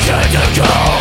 places to go